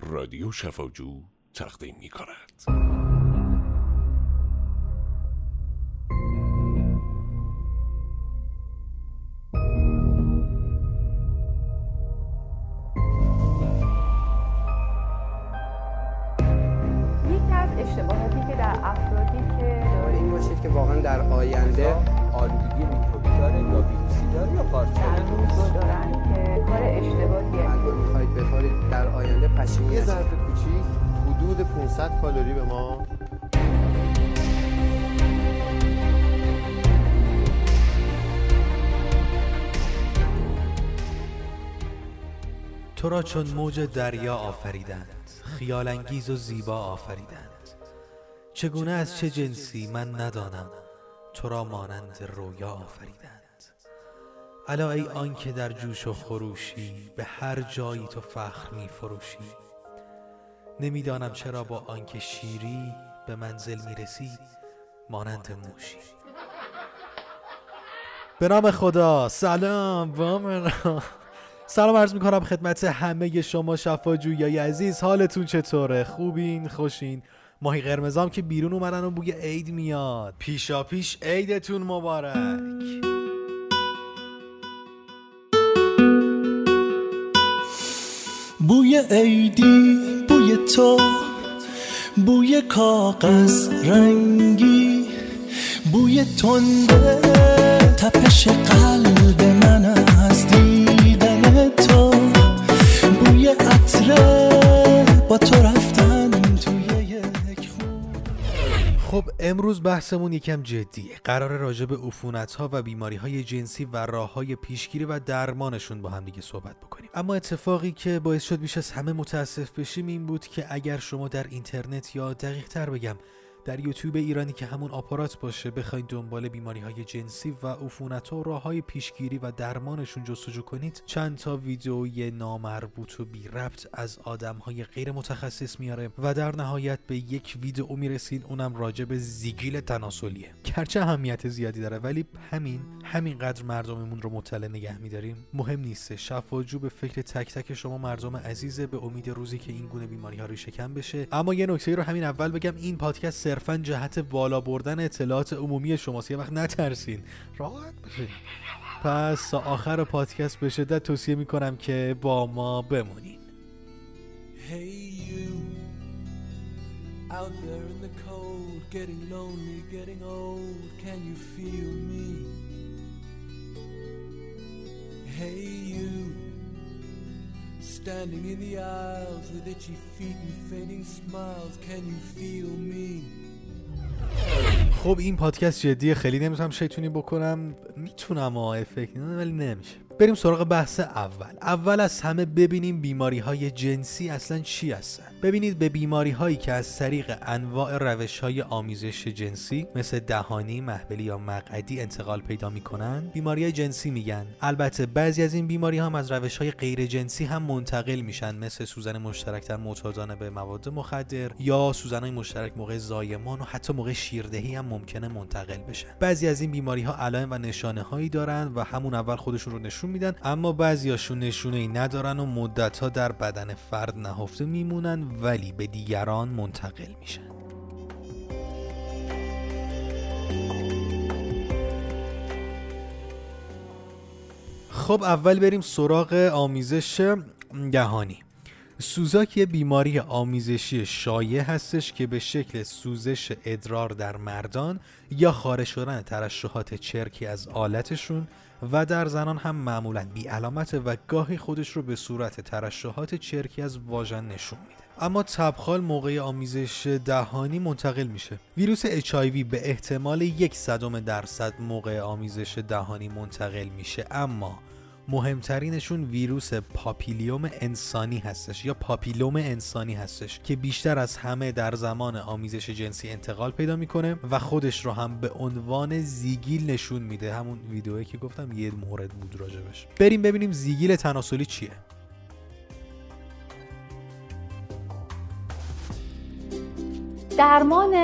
رادیو شفاجو تقدیم می کند یکی از اشتباهاتی که در افرادی که این باشید که واقعا در آینده آلودگی میکروبی داره یا ویروسی داره یا رو دارن. کار اشتباهیه. الکل می‌خواهید بخورید در آینده پشیمون یه. ظرف کوچیک حدود 500 کالری به ما. تو را چون موج دریا آفریدند خیال انگیز و زیبا آفریدند. چگونه از چه جنسی من ندانم تو را مانند رویا آفریدند. الا ای آن که در جوش و خروشی به هر جایی تو فخر می فروشی. نمی‌دانم چرا با آنکه شیری به منزل می رسی مانند موشی. به نام خدا سلام بامرا سلام عرض می‌کنم خدمت همه شما شفاجویای عزیز حالتون چطوره؟ خوبین؟ خوشین؟ ماهی قرمزام که بیرون اومدن و بوی عید میاد. پیشا پیش عیدتون مبارک. بوی عیدی بوی تو بوی کاغذ رنگی بوی تنده تپش قلب امروز بحثمون یکم جدیه. قرار راجع به عفونت ها و بیماری های جنسی و راه های پیشگیری و درمانشون با هم دیگه صحبت بکنیم. اما اتفاقی که باعث شد بیش از همه متاسف بشیم این بود که اگر شما در اینترنت یا دقیق تر بگم در یوتیوب ایرانی که همون آپارات باشه بخواید دنبال بیماری های جنسی و عفونت و راه های پیشگیری و درمانشون جستجو کنید. چند تا ویدئوی نامربوط و بی ربط از آدم های غیر متخصص میاره و در نهایت به یک ویدئو می‌رسین اونم راجع به زیگیل تناسلیه. گرچه اهمیت زیادی داره ولی همین همینقدر مردممون رو مطلع نگه میداریم. مهم نیسته شفاجو به فکر تک تک شما مردم عزیزه. به امید روزی که این گونه بیماری ها ریشه کم بشه. اما یه نکته رو همین اول بگم این پادکست صرفا جهت بالا بردن اطلاعات عمومی شماست یه وقت نترسین راحت بشین پس آخر پادکست به شدت توصیه می‌کنم که با ما بمونین Hey you, out there in the cold, getting lonely, getting old, can you feel me? Hey you, standing in the aisles with itchy feet and fading smiles, can you feel me? خب این پادکست جدیه خیلی نمی‌تونم شیطونی بکنم. می‌تونم آه افکت ولی نمیشه. بریم سراغ بحث اول. اول از همه ببینیم بیماری های جنسی اصلا چی هستن. ببینید به بیماری هایی که از طریق انواع روش های آمیزش جنسی مثل دهانی، محبلی یا مقعدی انتقال پیدا می‌کنن بیماری جنسی میگن. البته بعضی از این بیماری هم از روش های غیر جنسی هم منتقل میشن مثل سوزن مشترک در معتادانه به مواد مخدر یا سوزن های مشترک موقع زایمان و حتی موقع شیردهی هم ممکنه منتقل بشن. بعضی از این بیماری ها علائم و نشانه هایی دارن و همون اول خودشون رو نشون میدن اما بعضیاشون نشونه ای ندارن و مدت ها در بدن فرد نهفته میمونن ولی به دیگران منتقل میشن. خب اول بریم سراغ آمیزش دهانی سوزاک یه بیماری آمیزشی شایع هستش که به شکل سوزش ادرار در مردان یا خارج شدن ترشحات چرکی از آلتشون و در زنان هم معمولا بی علامت و گاهی خودش رو به صورت ترشحات چرکی از واژن نشون میده. اما تبخال موقع آمیزش دهانی منتقل میشه. ویروس HIV به احتمال یک صدم درصد موقع آمیزش دهانی منتقل میشه. اما مهمترینشون ویروس پاپیلیوم انسانی هستش یا پاپیلوم انسانی هستش که بیشتر از همه در زمان آمیزش جنسی انتقال پیدا می‌کنه و خودش رو هم به عنوان زیگیل نشون میده. همون ویدئویی که گفتم یه مورد بود راجبش. بریم ببینیم زیگیل تناسلی چیه. درمان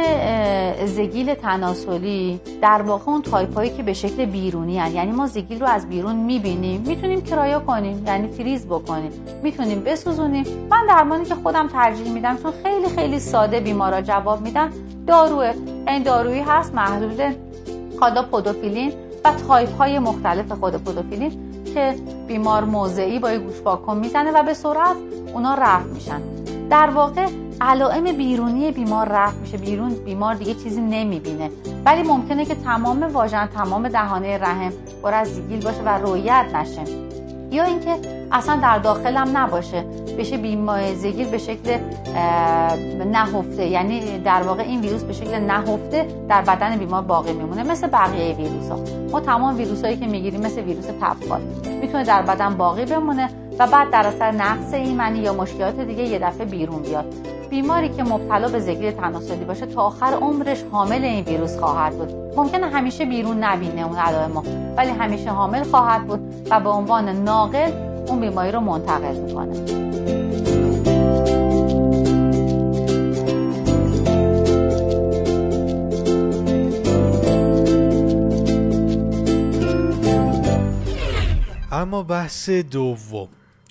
زگیل تناسلی در واقع اون تایپ هایی که به شکل بیرونی هن. یعنی ما زگیل رو از بیرون می‌بینیم می‌تونیم cryo کنیم یعنی فریز بکنیم می‌تونیم بسوزونیم. من درمانی که خودم ترجیح میدم چون خیلی خیلی ساده بیمارا جواب میدن داروه. این دارویی هست محلول کادا پودوفیلین و تایپ های مختلف خود پودوفیلین که بیمار موضعی با گوش پاک کن می‌زنه و به سرعت اونا رفع میشن. در واقع علائم بیرونی بیمار رفع میشه. بیرون بیمار دیگه چیزی نمی‌بینه. ولی ممکنه که تمام واژن تمام دهانه رحم پر از زیگیل باشه و رویت نشه. یا اینکه اصلا در داخلم نباشه. بشه بیمار زگیل به شکل نهفته. یعنی در واقع این ویروس به شکل نهفته در بدن بیمار باقی میمونه. مثل بقیه ویروس ها ما تمام ویروس هایی که می‌گیریم مثل ویروس تبخال می‌تونه در بدن باقی بمونه. و بعد در اثر نقص ایمنی یا مشکلات دیگه یه دفعه بیرون بیاد. بیماری که مبتلا به زگیل تناسلی باشه تا آخر عمرش حامل این ویروس خواهد بود. ممکنه همیشه بیرون نبینه اون علائمو ولی همیشه حامل خواهد بود و به عنوان ناقل اون بیماری رو منتقل می‌کنه. اما بحث دوم.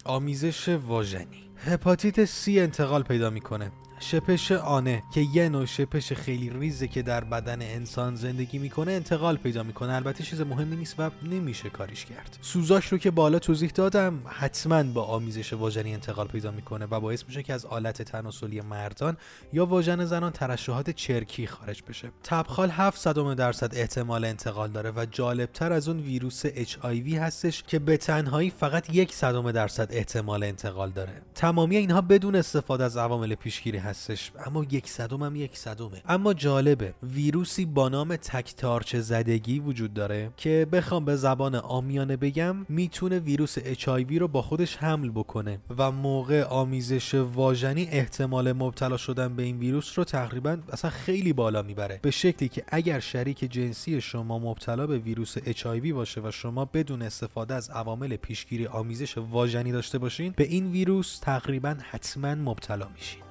آمیزش واژنی. هپاتیت سی انتقال پیدا می‌کنه. شپش آنه که یه نوع شپش خیلی ریزه که در بدن انسان زندگی می‌کنه انتقال پیدا می‌کنه. البته چیز مهمی نیست و نمیشه کاریش کرد. سوزاش رو که بالا توضیح دادم حتما با آمیزش واژنی انتقال پیدا می‌کنه و باعث میشه که از آلت تناسلی مردان یا واژن زنان ترشحات چرکی خارج بشه. تبخال 7 صدم درصد احتمال انتقال داره و جالبتر از اون ویروس HIV هستش که به تنهایی فقط یک صدم درصد احتمال انتقال داره. تمامی اینها بدون استفاده از عوامل پیشگیری هستش. اما یک صدم هم یک صدمه. اما جالبه ویروسی با نام تکتارچ زدگی وجود داره که بخوام به زبان آمیانه بگم می‌تونه ویروس HIV رو با خودش حمل بکنه و موقع آمیزش واژنی احتمال مبتلا شدن به این ویروس رو تقریبا اصلا خیلی بالا می‌بره. به شکلی که اگر شریک جنسی شما مبتلا به ویروس HIV باشه و شما بدون استفاده از عوامل پیشگیری آمیزش واژنی داشته باشین به این ویروس تقریبا حتما مبتلا میشین.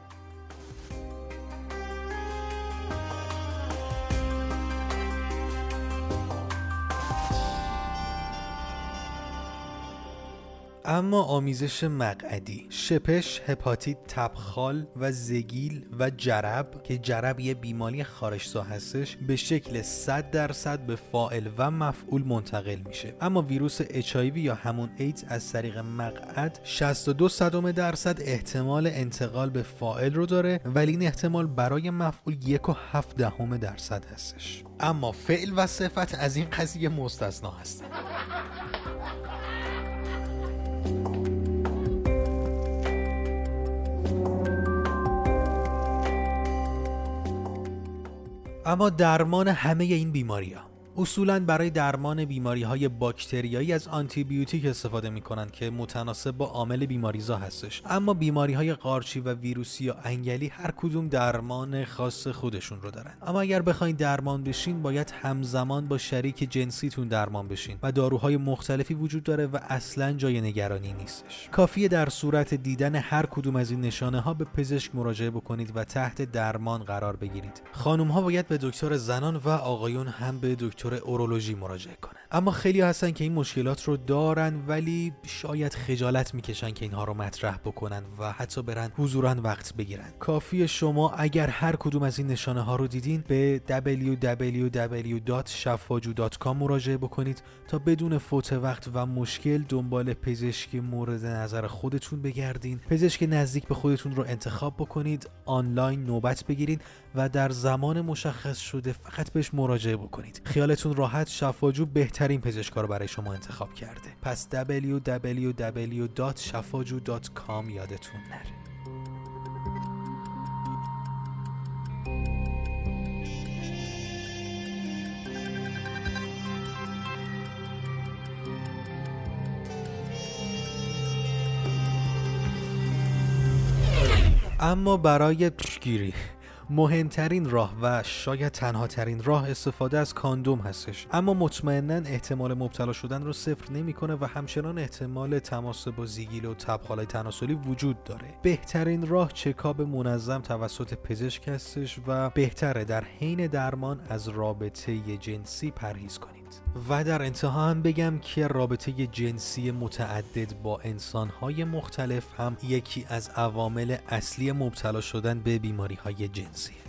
اما آمیزش مقعدی. شپش هپاتیت تبخال و زگیل و جرب که جرب یه بیماری خارجسا هستش به شکل 100 درصد به فائل و مفعول منتقل میشه. اما ویروس HIV یا همون ایدز از طریق مقعد 62 صدم درصد احتمال انتقال به فائل رو داره ولی این احتمال برای مفعول یک و هفت دهم درصد هستش. اما فعل و صفت از این قضیه مستثنا هستن. اما درمان همه این بیماری ها اصولا برای درمان بیماری های باکتریایی از آنتی بیوتیک استفاده می کنند که متناسب با عامل بیماریزا هستش. اما بیماری های قارچی و ویروسی یا انگلی هر کدوم درمان خاص خودشون رو دارن. اما اگر بخواید درمان بشین باید همزمان با شریک جنسیتون درمان بشین و داروهای مختلفی وجود داره و اصلا جای نگرانی نیستش. کافیه در صورت دیدن هر کدوم از این نشانه ها به پزشک مراجعه بکنید و تحت درمان قرار بگیرید. خانم ها باید به دکتر زنان و آقایون هم به دکتر اورولوژی مراجعه کنن. اما خیلی هستن که این مشکلات رو دارن ولی شاید خجالت می‌کشن که اینها رو مطرح بکنن و حتی برن حضورا وقت بگیرن. کافی شما اگر هر کدوم از این نشانه ها رو دیدین به www.shafaju.com مراجعه بکنید تا بدون فوت وقت و مشکل دنبال پزشکی مورد نظر خودتون بگردین. پزشک نزدیک به خودتون رو انتخاب بکنید آنلاین نوبت بگیرید و در زمان مشخص شده فقط بهش مراجعه بکنید. خیالتون راحت شفاجو بهترین پزشکا رو برای شما انتخاب کرده. پس www.shafaju.com یادتون نره. اما برای پیشگیری مهمترین راه و شاید تنها ترین راه استفاده از کاندوم هستش. اما مطمئنا احتمال مبتلا شدن رو صفر نمی‌کنه و همچنان احتمال تماس با زیگیل و تبخالای تناسلی وجود داره. بهترین راه چکاب منظم توسط پزشک هستش و بهتره در حین درمان از رابطه جنسی پرهیز کنید و در انتها هم بگم که رابطه جنسی متعدد با انسانهای مختلف هم یکی از عوامل اصلی مبتلا شدن به بیماری های جنسی.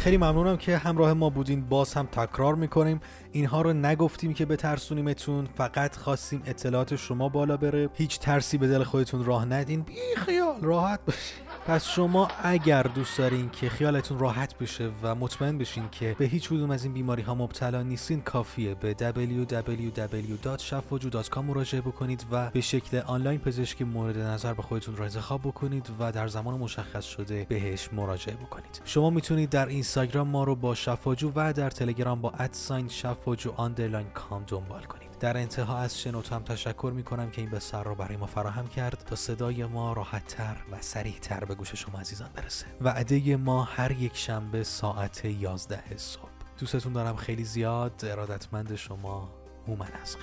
خیلی ممنونم که همراه ما بودین. باز هم تکرار می‌کنیم. اینها رو نگفتیم که بترسونیمتون. فقط خواستیم اطلاعات شما بالا بره. هیچ ترسی به دل خودتون راه ندین. بی خیال راحت باشین. پس شما اگر دوست دارین که خیالتون راحت بشه و مطمئن بشین که به هیچ کدوم از این بیماری ها مبتلا نیستین کافیه. به www.shafwaju.com مراجعه بکنید و به شکل آنلاین پزشکی مورد نظر به خودتون را انتخاب بکنید و در زمان مشخص شده بهش مراجعه بکنید. شما می‌تونید در اینستاگرام ما رو با شفاجو و در تلگرام با at sign شفاجو underline com دنبال کنید. در انتها از شنوتو هم تشکر می کنم که این بستر رو برای ما فراهم کرد. تا صدای ما راحتتر و سریعتر به گوش شما عزیزان برسه. وعده ما هر یک شنبه ساعت 11 صبح. دوستتون دارم خیلی زیاد. ارادتمند شما هومن از